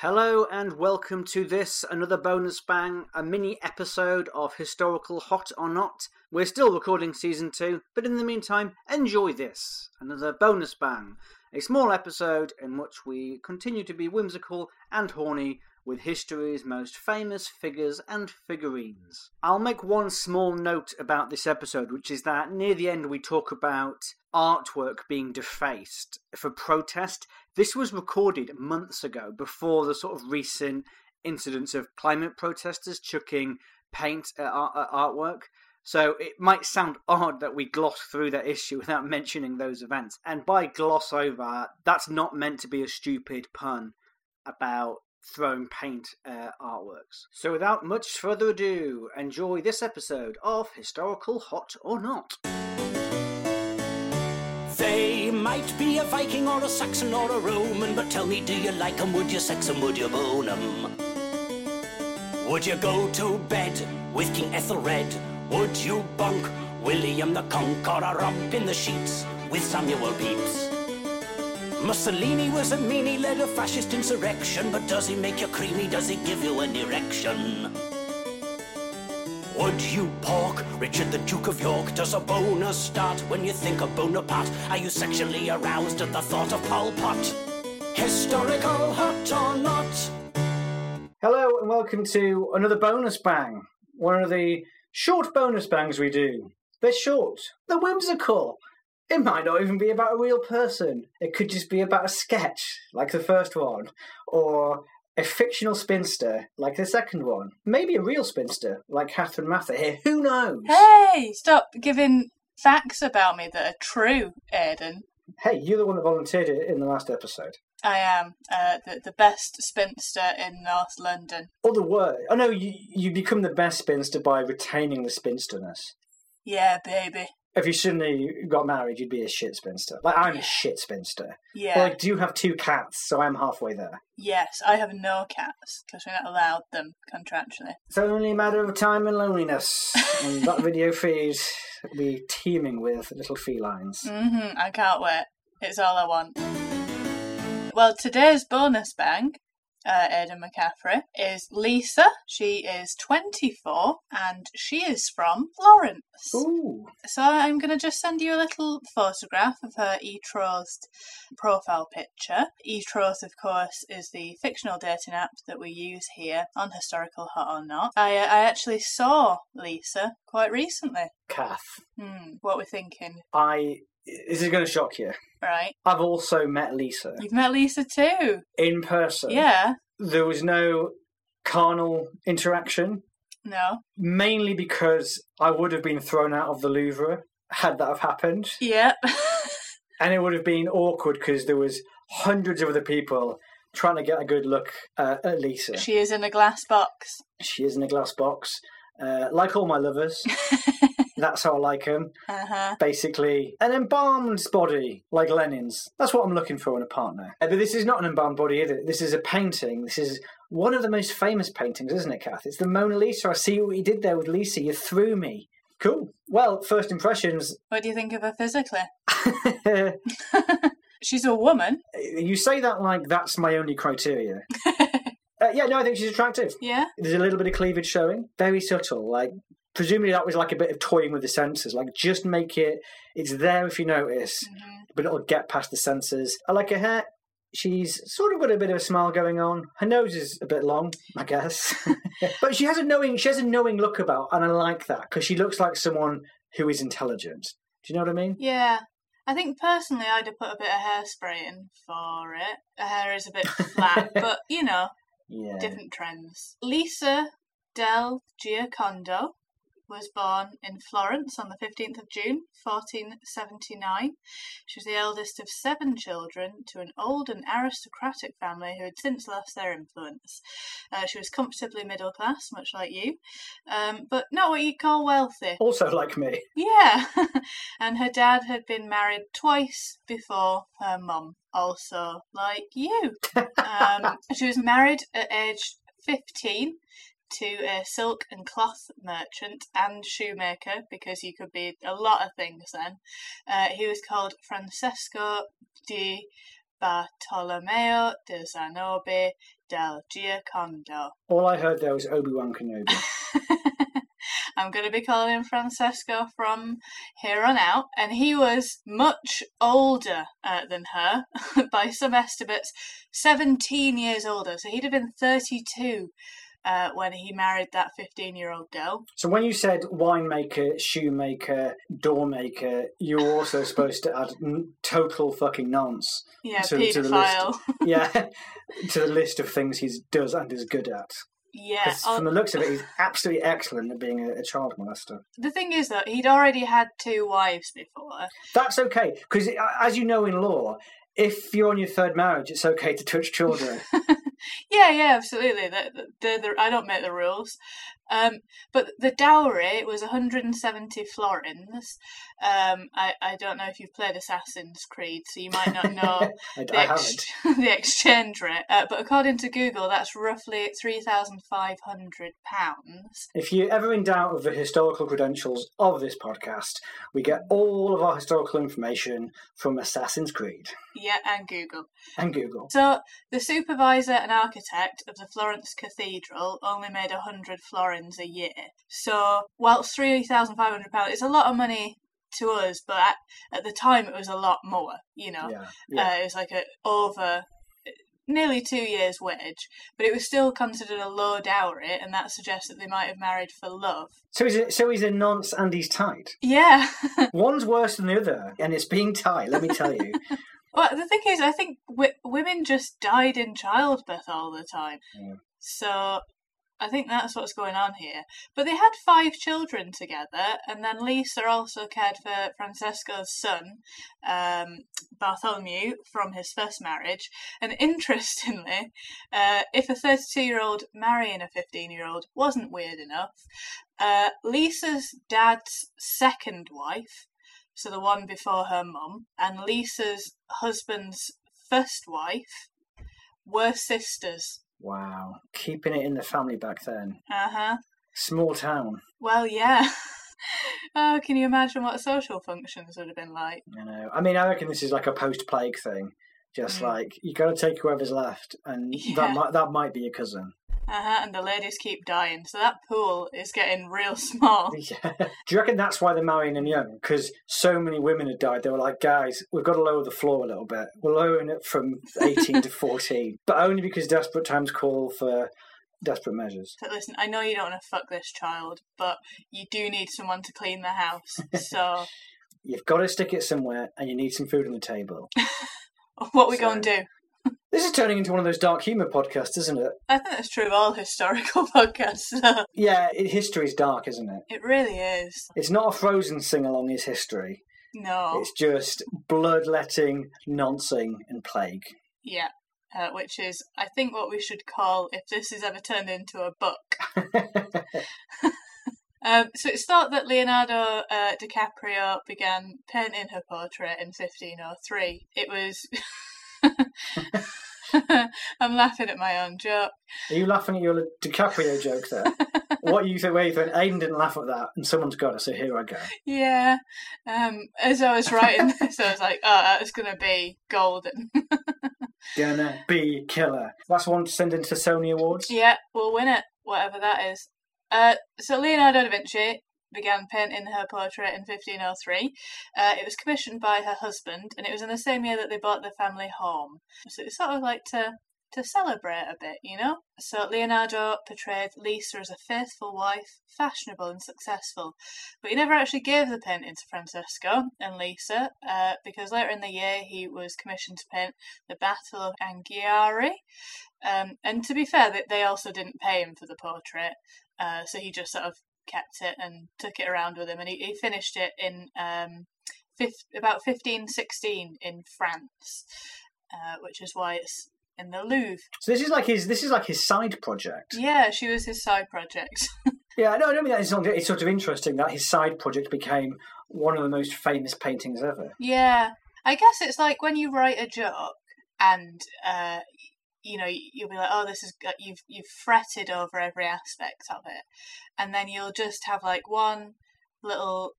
Hello and welcome to this, another bonus bang, a mini episode of Historical Hot or Not. We're still recording season two, but in the meantime, enjoy this, another bonus bang, a small episode in which we continue to be whimsical and horny with history's most famous figures and figurines. I'll make one small note about this episode, which is that near the end we talk about artwork being defaced for protest. This was recorded months ago before the sort of recent incidents of climate protesters chucking paint at, art- at artwork. So it might sound odd that we gloss through that issue without mentioning those events. And by gloss over, that's not meant to be a stupid pun about throwing paint artworks. So without much further ado, enjoy this episode of Historical Hot or Not. They might be a Viking or a Saxon or a Roman, but tell me, do you like 'em? Would you sex 'em? Would you bone 'em? Would you go to bed with King Ethelred? Would you bunk William the Conqueror up in the sheets with Samuel Pepys? Mussolini was a mean, he led a fascist insurrection, but does he make you creamy? Does he give you an erection? Would you pork Richard the Duke of York? Does a boner start when you think of Bonaparte? Are you sexually aroused at the thought of Pol Pot? Historical hot or not? Hello and welcome to another bonus bang. One of the short bonus bangs we do. They're short. They're whimsical. It might not even be about a real person. It could just be about a sketch, like the first one, or a fictional spinster, like the second one. Maybe a real spinster, like Catherine Mather here. Who knows? Hey, stop giving facts about me that are true, Aidan. Hey, you're the one that volunteered in the last episode. I am uh, the, the best spinster in North London. Other word. Oh no, you you become the best spinster by retaining the spinsterness. Yeah, baby. If you suddenly got married, you'd be a shit spinster. Like I'm a shit spinster. Yeah. Well, I do have two cats, so I'm halfway there. Yes, I have no cats because we're not allowed them contractually. It's only a matter of time and loneliness. and that video feed will be teeming with little felines. Mm-hmm, I can't wait. It's all I want. Well, today's bonus bang, uh, Aidan McCaffrey, is Lisa. She is 24 and she is from Florence. Ooh. So I'm going to just send you a little photograph of her eTrothed profile picture. eTrothed, of course, is the fictional dating app that we use here on Historical Hot or Not. I, uh, I actually saw Lisa quite recently. Kath. Hmm, what we're thinking, I. This is going to shock you. right? I've also met Lisa You've met Lisa too. in person. Yeah. There was no carnal interaction, No. mainly because I would have been thrown out of the Louvre had that have happened. Yep. and it would have been awkward because there was hundreds of other people trying to get a good look uh, at Lisa. she is in a glass box. She is in a glass box, uh, like all my lovers. That's how I like them. Uh huh. Basically, an embalmed body like Lenin's. That's what I'm looking for in a partner. Uh, But this is not an embalmed body, is it? This is a painting. This is one of the most famous paintings, isn't it, Kath? It's the Mona Lisa. I see what you did there with Lisa. You threw me. Cool. Well, first impressions. What do you think of her physically? She's a woman. you say that like that's my only criteria. Uh, yeah, no, I think she's attractive. Yeah. There's a little bit of cleavage showing, very subtle. Like presumably that was like a bit of toying with the censors. Like just make it, it's there if you notice, Mhm. but it'll get past the censors. I like her hair. She's sort of got a bit of a smile going on. Her nose is a bit long, I guess, but she has a knowing. She has a knowing look about, and I like that because she looks like someone who is intelligent. Do you know what I mean? Yeah. I think personally I'd have put a bit of hairspray in for it. Her hair is a bit flat, but you know, Yeah. different trends. Lisa del Giocondo was born in Florence on the 15th of June, 1479. She was the eldest of seven children to an old and aristocratic family who had since lost their influence. Uh, she was comfortably middle class, much like you, um, but not what you'd call wealthy. Also like me. Yeah, and her dad had been married twice before her mum, also like you. Um, she was married at age 15 to a silk and cloth merchant and shoemaker, because you could be a lot of things then. Uh, he was called Francesco di Bartolomeo de Zanobi del Giocondo. All I heard there was Obi Wan Kenobi. I'm going to be calling him Francesco from here on out. And he was much older uh, than her, by some estimates, 17 years older. So he'd have been 32 uh, when he married that 15 year old girl. So when you said winemaker, shoemaker, doormaker, you were also supposed to add n- total fucking nonce. Yeah, To- to the paedophile. Yeah, to the list of things he does and is good at. yeah. from the looks of it, he's absolutely excellent at being a, a child molester. the thing is, though, he'd already had two wives before. That's okay, because as you know in law, if you're on your third marriage, it's okay to touch children. Yeah, yeah, absolutely. The, the, the, I don't make the rules. Um, but the dowry was 170 florins. Um, I, I don't know if you've played Assassin's Creed, so you might not know I, the, ex- the exchange rate. Uh, but according to Google, that's roughly £3,500. If you're ever in doubt of the historical credentials of this podcast, we get all of our historical information from Assassin's Creed Yeah, and Google. and Google. So the supervisor and architect of the Florence Cathedral only made 100 florins a year. So whilst £3,500 is a lot of money to us, but at, at the time it was a lot more, you know. Yeah, yeah. Uh, it was like a over nearly two years' wage, but it was still considered a low dowry, and that suggests that they might have married for love. so he's a, so he's a nonce and he's tight. Yeah. One's worse than the other, and it's being tight. Let me tell you. well, the thing is, I think w- women just died in childbirth all the time. Yeah. So I think that's what's going on here. But they had five children together, and then Lisa also cared for Francesco's son, um, Bartholomew, from his first marriage. And interestingly, uh, if a 32 year old marrying a 15 year old wasn't weird enough, uh, Lisa's dad's second wife, so the one before her mum, and Lisa's husband's first wife were sisters. Wow, keeping it in the family back then. Uh huh. Small town. Well, yeah. oh, can you imagine what social functions would have been like? You know, I mean, I reckon this is like a post-plague thing. Just Mm. like you got to take whoever's left, and Yeah. that might that might be your cousin. Uh huh. And the ladies keep dying, so that pool is getting real small. Yeah. Do you reckon that's why they're marrying them young? Because so many women had died. They were like, guys, we've got to lower the floor a little bit. We're lowering it from 18 to 14. But only because desperate times call for desperate measures. So listen, I know you don't want to fuck this child, but you do need someone to clean the house. So You've got to stick it somewhere and you need some food on the table. what we So- going to do? This is turning into one of those dark humour podcasts, isn't it? I think that's true of all historical podcasts. Yeah, it, history's dark, isn't it? it really is. It's not a frozen sing along, is history. No. It's just bloodletting, noncing, and plague. Yeah. Uh, which is, I think, what we should call if this is ever turned into a book. Um, so it's thought that Leonardo uh, DiCaprio began painting her portrait in 1503. It was. I'm laughing at my own joke. Are you laughing at your DiCaprio joke there? what you think? Where you think? Aidan didn't laugh at that, and someone's got it. So here I go. Yeah. Um, as I was writing this, I was like, oh, that's going to be golden. Gonna be killer. That's one to send into Sony Awards. yeah, we'll win it, whatever that is. Uh, so Leonardo da Vinci began painting her portrait in 1503. Uh, it was commissioned by her husband, and it was in the same year that they bought their family home. So it's sort of like to to celebrate a bit, you know. So Leonardo portrayed Lisa as a faithful wife, fashionable and successful, but he never actually gave the painting to Francesco and Lisa uh, because later in the year he was commissioned to paint the Battle of Anghiari. Um, and to be fair, they, they also didn't pay him for the portrait, uh, so he just sort of kept it and took it around with him, and he, he finished it in um, fif- about fifteen sixteen in France, uh, which is why it's in the Louvre. So this is like his. This is like his side project. Yeah, she was his side project. Yeah, no, I don't mean that. It's, not, it's sort of interesting that his side project became one of the most famous paintings ever. yeah, I guess it's like when you write a joke and. Uh, you know, you'll be like, "Oh, this is you've you've fretted over every aspect of it, and then you'll just have like one little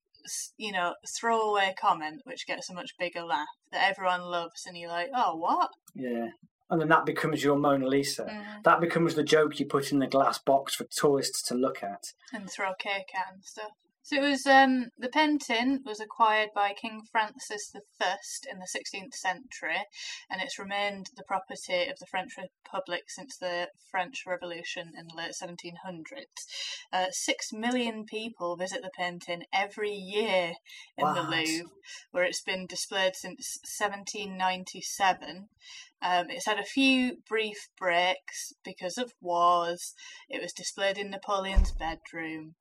you know, throwaway comment which gets a much bigger laugh that everyone loves, and you're like, oh, what? Yeah. And then that becomes your Mona Lisa. Mhm. That becomes the joke you put in the glass box for tourists to look at. and throw cake at and stuff. So it was um, the Pentin was acquired by King Francis I in the 16th century, and it's remained the property of the French Republic since the French Revolution in the late 1700s. Uh, Six million people visit the Pentin every year in the Louvre, where it's been displayed since 1797. Um, it's had a few brief breaks because of wars. It was displayed in Napoleon's bedroom,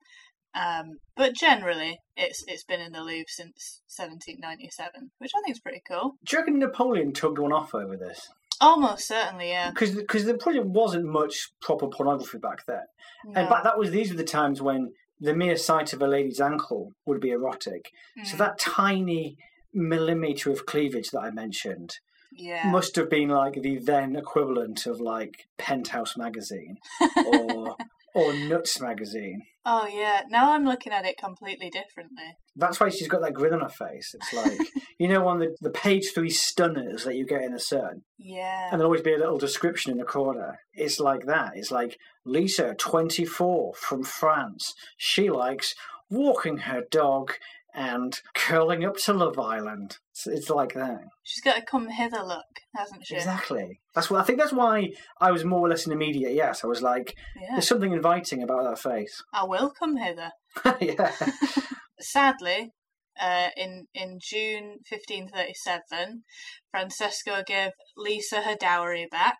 um, but generally, it's it's been in the Louvre since 1797, which I think is pretty cool. Do you reckon Napoleon tugged one off over this? Almost certainly, yeah. Because because there probably wasn't much proper pornography back then. And No. back that was these were the times when the mere sight of a lady's ankle would be erotic. So Mm, that tiny millimeter of cleavage that I mentioned yeah. must have been like the then equivalent of like Penthouse magazine or or Nuts magazine. Oh yeah. Now I'm looking at it completely differently. That's why she's got that grin on her face. It's like you know on the the page three stunners that you get in a Sun, Yeah. and there'll always be a little description in the corner. It's like that. It's like Lisa, twenty four, from France. She likes walking her dog and curling up to Love Island. It's, it's like that. She's got a come hither look, hasn't she? Exactly. That's what I think. That's why I was more or less an immediate yes. I was like, Yeah. there's something inviting about that face. I will come hither. yeah. Sadly, uh, in in June 1537, Francesco gave Lisa her dowry back,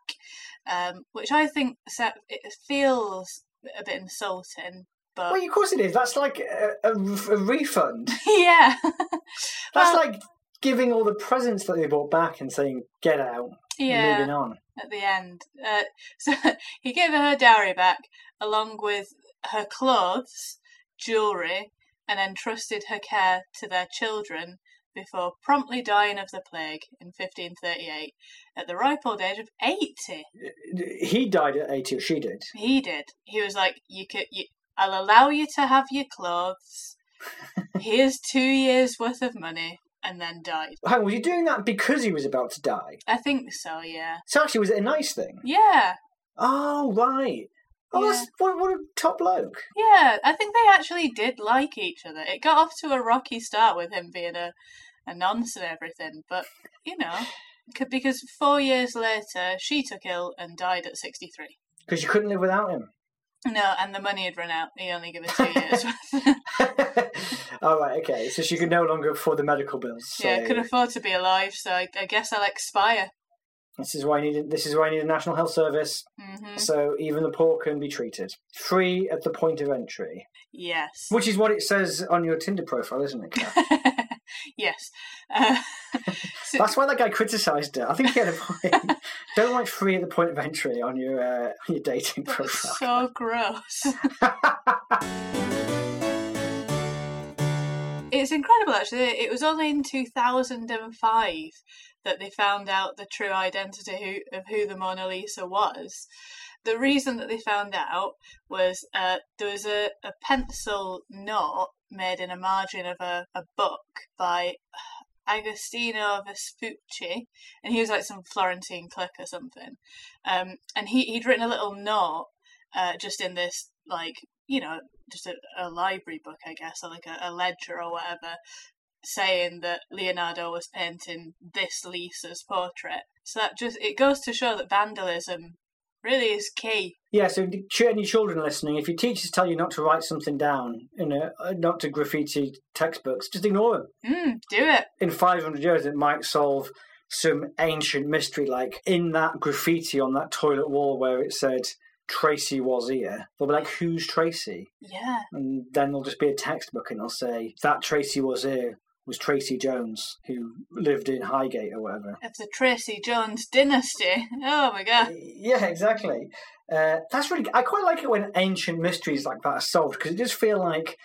um, which I think it feels a bit insulting. But Well, of course it is. That's like a, a, a refund. yeah, That's Well- like giving all the presents that they bought back and saying, "Get out." yeah. Moving on. At the end, uh, so he gave her her dowry back along with her clothes, jewelry, and entrusted her care to their children before promptly dying of the plague in 1538 at the ripe old age of 80. He died at eighty, or she did. He did. He was like, "You could, you, I'll allow you to have your clothes. Here's two years worth of money," and then died. Hang on, was he doing that because he was about to die? I think so. Yeah. So actually, was it a nice thing? Yeah. Oh right. Oh, Yeah. that's, what, what a top bloke. Yeah, I think they actually did like each other. It got off to a rocky start with him being a, a nonce and everything, but you know, because four years later she took ill and died at 63. Because you couldn't live without him. No, and the money had run out. He only gave her two years. All right, okay. So she could no longer afford the medical bills. So yeah, could afford to be alive, so I, I guess I'll expire. This is why I need. This is why I need a national health service. hmm So even the poor can be treated free at the point of entry, Yes. which is what it says on your Tinder profile, isn't it? Yes. Uh, so- That's why that guy criticised it. I think he had a point. Don't write free at the point of entry on your uh, your dating profile. so gross. It's incredible, actually. It was only in 2005 that they found out the true identity who, of who the Mona Lisa was. The reason that they found out was uh, there was a, a pencil note made in a margin of a, a book by Agostino Vespucci, and he was like some Florentine clerk or something. Um, and he, he'd written a little note uh, just in this, like, you know, just a, a library book, I guess, or like a, a ledger or whatever, saying that Leonardo was painting this Lisa's portrait. So that just it goes to show that vandalism really is key. Yeah, so any children listening, if your teachers tell you not to write something down, you know, uh, not to graffiti textbooks, just ignore them. Mm, do it. In 500 years, it might solve some ancient mystery, like in that graffiti on that toilet wall where it said Tracy was here. They'll be like, who's Tracy? Yeah. And then there'll just be a textbook and they'll say, that Tracy was here was Tracy Jones, who lived in Highgate or whatever. Of the Tracy Jones dynasty. Oh my god. Yeah, exactly. Uh, that's really. I quite like it when ancient mysteries like that are solved because it does feel like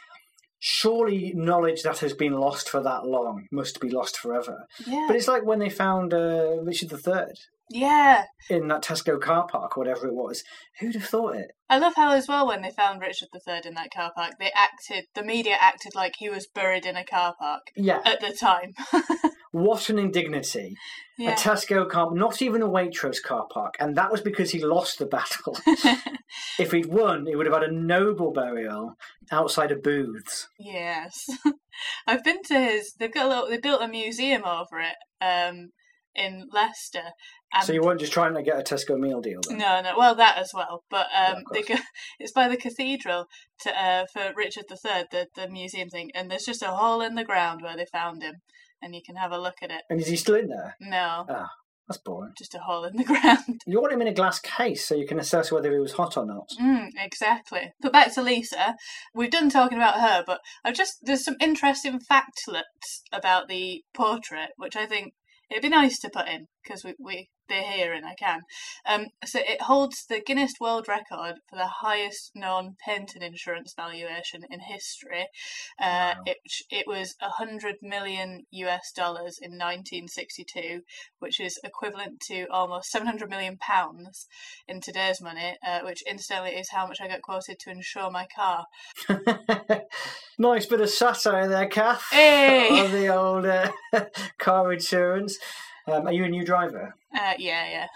surely knowledge that has been lost for that long must be lost forever. Yeah. But it's like when they found uh, Richard III. Yeah. in that Tesco car park, whatever it was. Who'd have thought it? I love how as well when they found Richard III in that car park, they acted the media acted like he was buried in a car park Yeah, at the time. what an indignity. A. Tesco car, not even a Waitrose car park, and that was because he lost the battle. if he'd won, he would have had a noble burial outside of booths. yes. I've been to his they've got a little they built a museum over it, um, in Leicester. So you weren't just trying to get a Tesco meal deal then? No, no. Well, that as well, but um, they go, it's by the cathedral to uh, for Richard III, the the museum thing, and there's just a hole in the ground where they found him, and you can have a look at it. And is he still in there? No, That's boring. just a hole in the ground. You want him in a glass case so you can assess whether he was hot or not. Mm, exactly. But back to Lisa. We've done talking about her, but I've just there's some interesting factlets about the portrait, which I think it'd be nice to put in because we, we they're here and I can. Um, so it holds the Guinness World Record for the highest known painting insurance valuation in history. Uh, Wow. it it was a hundred million US dollars in 1962, which is equivalent to almost 700 million pounds in today's money, uh, which incidentally is how much I got quoted to insure my car. nice bit of satire there, Kath. Hey! On the old uh, car insurance. Um, are you a new driver? Uh, yeah, yeah.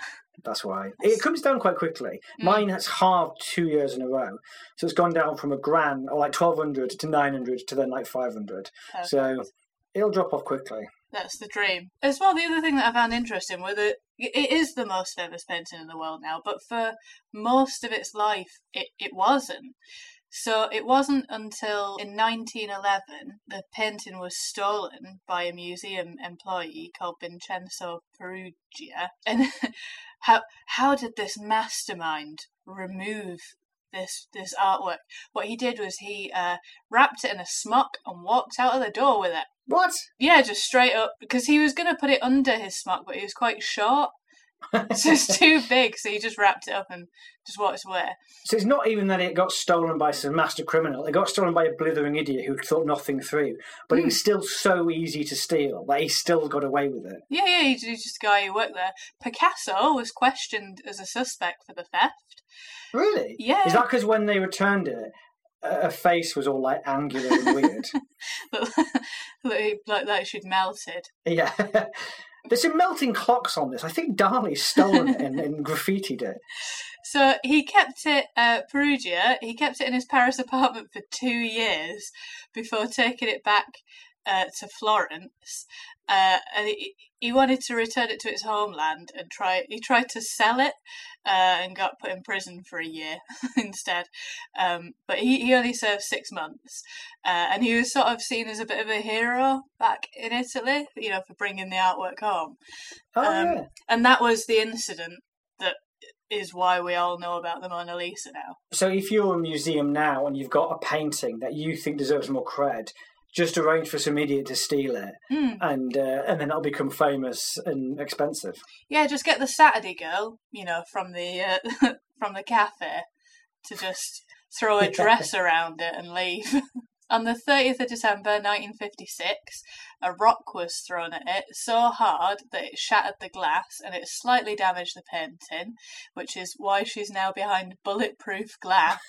That's why. It comes down quite quickly. Mm. Mine has halved two years in a row. So it's gone down from a grand, or like 1200 to 900 to then like 500. So it'll drop off quickly. That's the dream. As well, the other thing that I found interesting was that it is the most famous painting in the world now, but for most of its life, it, it wasn't. So it wasn't until in 1911 the painting was stolen by a museum employee called Vincenzo Peruggia. And how how did this mastermind remove this this artwork? What he did was he uh, wrapped it in a smock and walked out of the door with it. What? Yeah, just straight up because he was going to put it under his smock, but he was quite short, so it's too big. So he just wrapped it up and just walked away. So it's not even that it got stolen by some master criminal. It got stolen by a blithering idiot who thought nothing through. But it was hmm. still so easy to steal that he still got away with it. Yeah, yeah, he's, just a guy who worked there. Picasso was questioned as a suspect for the theft. Really? Yeah. Is that because when they returned it, a a face was all like angular and weird? like, like, like she'd melted. yeah. There's some melting clocks on this. I think Dali's stolen it and, and graffitied it. So he kept it, uh, Peruggia, he kept it in his Paris apartment for two years before taking it back uh, to Florence. Uh, and he, he wanted to return it to its homeland and try. He tried to sell it uh, and got put in prison for a year instead. Um, but he, he only served six months, uh, and he was sort of seen as a bit of a hero back in Italy, you know, for bringing the artwork home. Oh, Um, yeah. And that was the incident that is why we all know about the Mona Lisa now. So if you're a museum now and you've got a painting that you think deserves more cred, just arrange for some idiot to steal it, Hmm. and uh, and then it'll become famous and expensive. Yeah, just get the Saturday girl, you know, from the uh, from the cafe, to just throw a dress around it and leave. On the 30th of December 1956, a rock was thrown at it so hard that it shattered the glass and it slightly damaged the painting, which is why she's now behind bulletproof glass.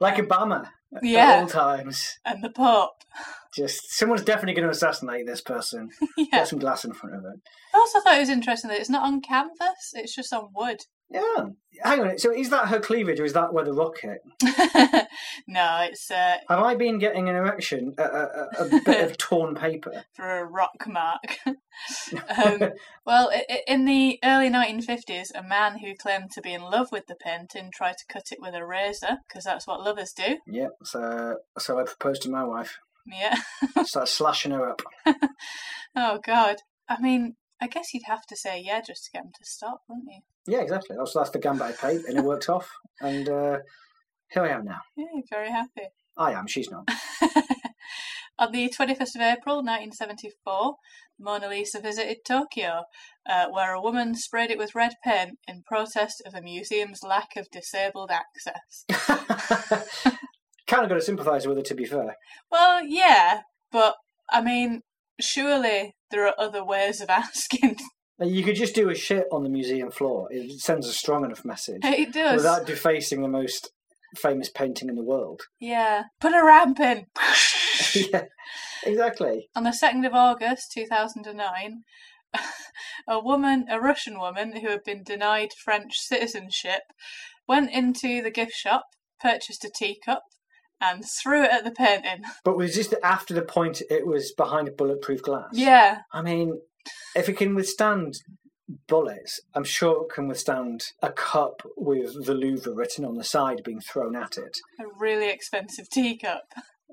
Like Obama Yeah. all times. And the Pope. Just someone's definitely going to assassinate this person. yeah. Get some glass in front of it. I also thought it was interesting that it's not on canvas, it's just on wood. Yeah. Hang on. So is that her cleavage or is that where the rock hit? no, it's uh, Have I been getting an erection? A, a, a- bit of torn paper. for a rock mark. um, well, in the early 1950s, a man who claimed to be in love with the painting tried to cut it with a razor, because that's what lovers do. Yeah, So so I proposed to my wife. Yeah. Start slashing her up. oh, God. I mean, I guess you'd have to say yeah just to get him to stop, wouldn't you? Yeah, exactly. That's that's the gambit I played, and it worked off. And uh, here I am now. Yeah, very happy. I am. She's not. On the 21st of April 1974, Mona Lisa visited Tokyo, uh, where a woman sprayed it with red paint in protest of the museum's lack of disabled access. kind of got to sympathise with her, to be fair. Well, yeah, but I mean, surely there are other ways of asking. You could just do a shit on the museum floor. It sends a strong enough message It does. without defacing the most famous painting in the world. Yeah. Put a ramp in. yeah, exactly. On the 2nd of August 2009, a woman, a Russian woman who had been denied French citizenship, went into the gift shop, purchased a teacup, and threw it at the painting. But was just after the point it was behind a bulletproof glass? Yeah. I mean, if it can withstand bullets, I'm sure it can withstand a cup with the Louvre written on the side being thrown at it. A really expensive teacup.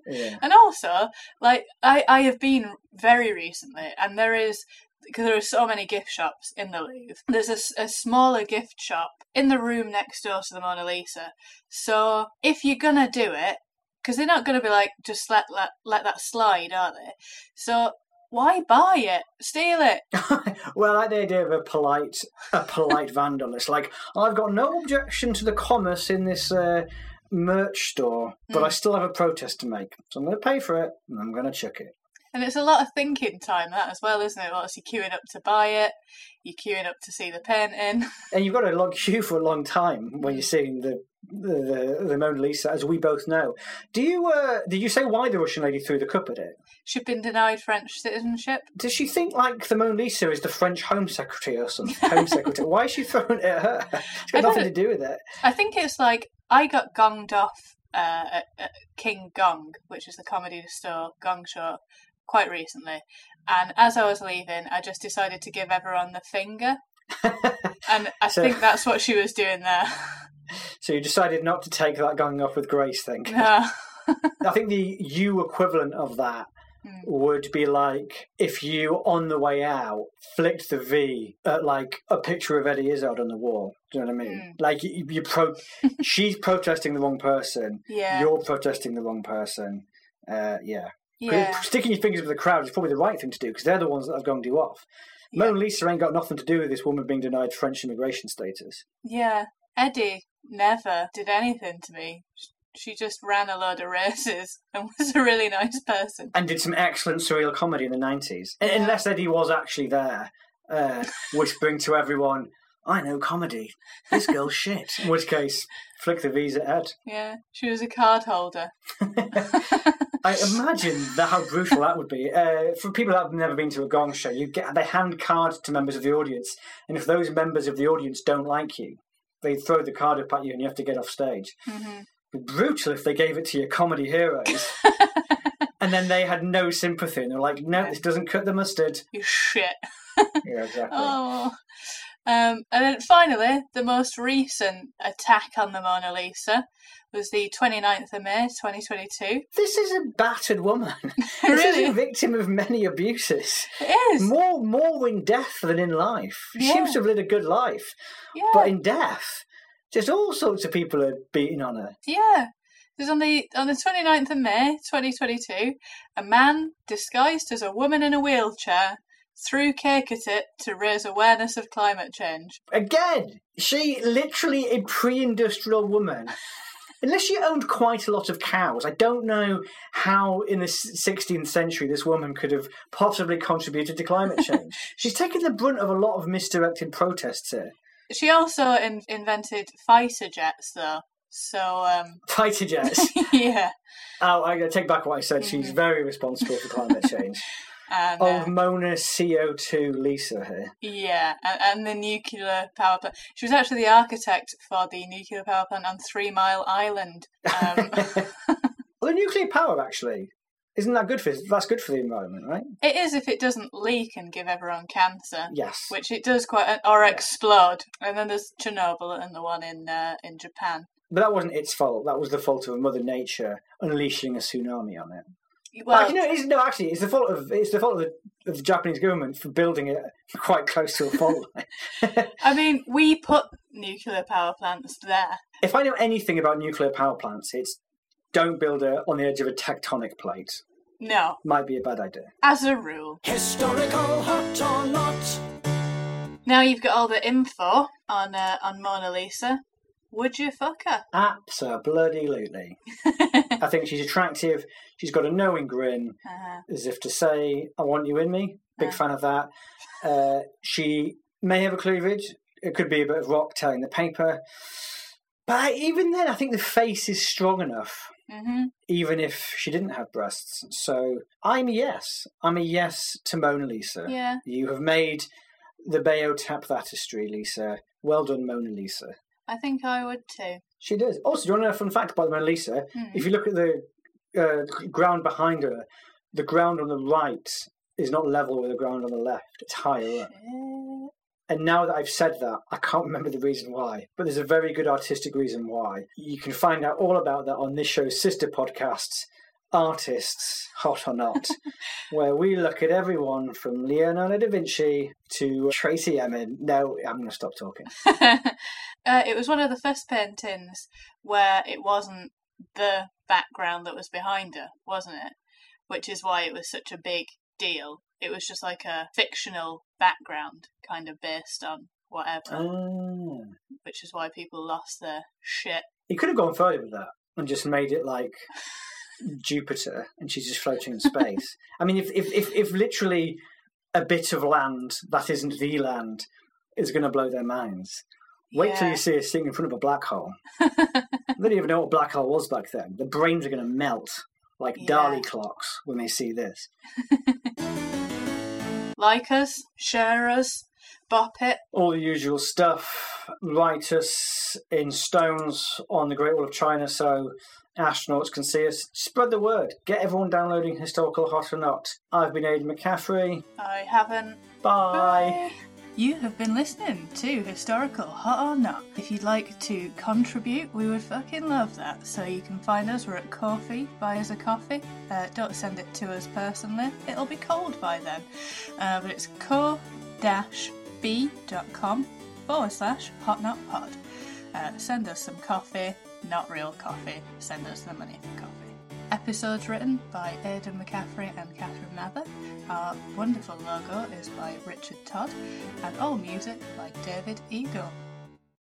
Yeah. And also, like I, I have been very recently, and there is because there are so many gift shops in the Louvre. There's a smaller gift shop in the room next door to the Mona Lisa. So if you're gonna do it, because they're not gonna be like just let let let that slide, are they? So why buy it? Steal it. well, I like the idea of a polite, a polite vandal. It's like I've got no objection to the commerce in this uh, merch store, but I still have a protest to make, so I'm going to pay for it and I'm going to chuck it. And it's a lot of thinking time that as well, isn't it? Obviously queuing up to buy it, you're queuing up to see the painting. And you've got to log queue for a long time when you're seeing the the, the, the Mona Lisa, as we both know. Do you? Uh, did you say why the Russian lady threw the cup at it? She'd been denied French citizenship. Does she think like the Mona Lisa is the French Home Secretary or something? Home Secretary. Why is she throwing it at her? It's got nothing to do with it. I think it's like I got gonged off uh, at, at King Gong, which is the comedy store gong show, quite recently. And as I was leaving, I just decided to give everyone the finger. And I So- think that's what she was doing there. So you decided not to take that going off with grace thing. No. I think the you equivalent of that Hmm. would be like if you, on the way out, flicked the V at like a picture of Eddie Izzard on the wall. Do you know what I mean? Hmm. Like you, you pro, she's protesting the wrong person. Yeah. You're protesting the wrong person. Uh, yeah. Yeah. Sticking your fingers with the crowd is probably the right thing to do because they're the ones that have gone you off. Yeah. Mona Lisa ain't got nothing to do with this woman being denied French immigration status. Yeah. Eddie never did anything to me. She just ran a load of races and was a really nice person. and did some excellent surreal comedy in the 90s. Yeah. Unless Eddie was actually there, uh, whispering to everyone, I know comedy. This girl's shit. In which case, flick the visa at Yeah. She was a card holder. I imagine that how brutal that would be. Uh, for people that have never been to a gong show, you get they hand cards to members of the audience, and if those members of the audience don't like you, they throw the card up at you and you have to get off stage. hmm It'd be brutal if they gave it to your comedy heroes. and then they had no sympathy and they're like, no, this doesn't cut the mustard. You shit. Yeah, exactly. Oh. Um, and then finally, the most recent attack on the Mona Lisa was the 29th of May 2022. This is a battered woman. This really? is a victim of many abuses. It is. More, more in death than in life. She Yeah. seems to have lived a good life, Yeah. but in death, just all sorts of people are beating on her. Yeah. Was on the on the 29th of May 2022, a man disguised as a woman in a wheelchair threw cake at it to raise awareness of climate change. Again, she literally a pre-industrial woman. Unless she owned quite a lot of cows, I don't know how in the 16th century this woman could have possibly contributed to climate change. She's taken the brunt of a lot of misdirected protests here. She also in- invented fighter jets, though. So, um, Fighter jets. yeah. oh, I gotta take back what I said. She's very responsible for climate change. And, uh, Old Mona CO2 Lisa here. Yeah, and, and the nuclear power plant. She was actually the architect for the nuclear power plant on Three Mile Island. Um, Well, the nuclear power actually isn't that good for that's good for the environment, right? it is if it doesn't leak and give everyone cancer, Yes. which it does quite, or explode. And then there's Chernobyl and the one in uh, in Japan. But that wasn't its fault. That was the fault of Mother Nature unleashing a tsunami on it. Well, actually, no, it's, no, actually, it's the fault of it's the fault of the, of the Japanese government for building it quite close to a fault line. I mean, we put nuclear power plants there. if I know anything about nuclear power plants, it's don't build it on the edge of a tectonic plate. No, Might be a bad idea. as a rule. Historical hot or not? Now you've got all the info on uh, on Mona Lisa. Would you fuck her? Absolutely. I think she's attractive. She's got a knowing grin, Uh, as if to say, "I want you in me." Big Yeah. fan of that. Uh, she may have a cleavage. It could be a bit of rock telling the paper. But even then, I think the face is strong enough, hmm even if she didn't have breasts. So I'm a yes. I'm a yes to Mona Lisa. Yeah. You have made the Bayo tap that history, Lisa. Well done, Mona Lisa. I think I would too. She does. Also, do you want to know a fun fact about the Mona Lisa? Hmm. If you look at the uh, ground behind her, the ground on the right is not level with the ground on the left. It's higher up. And now that I've said that, I can't remember the reason why, but there's a very good artistic reason why. You can find out all about that on this show's sister podcasts, Artists, Hot or Not, where we look at everyone from Leonardo da Vinci to Tracey Emin. No, I'm going to stop talking. uh, it was one of the first paintings where it wasn't the background that was behind her, wasn't it? Which is why it was such a big deal. It was just like a fictional background, kind of based on whatever, Ah. which is why people lost their shit. He could have gone further with that and just made it like Jupiter and she's just floating in space. I mean, if, if, if, if literally a bit of land that isn't the land is going to blow their minds, wait till you see us sitting in front of a black hole. they didn't even know what a black hole was back then. The brains are going to melt like Yeah. Dali clocks when they see this. Like us, share us, bop it. all the usual stuff. Write us in stones on the Great Wall of China so astronauts can see us. Spread the word. Get everyone downloading Historical Hot or Not. I've been Aidan McCaffrey. I haven't. Bye. You have been listening to Historical Hot or Not. If you'd like to contribute, we would fucking love that. So you can find us. We're at Ko-fi. Buy us a coffee. Uh, don't send it to us personally. It'll be cold by then. Uh, but it's ko-fi.com forward slash hot not pod. Uh, send us some coffee. Not real coffee. Send us the money for coffee. Episodes written by Aidan McCaffrey and Catherine Mather. Our wonderful logo is by Richard Todd, and all music by David Eagle.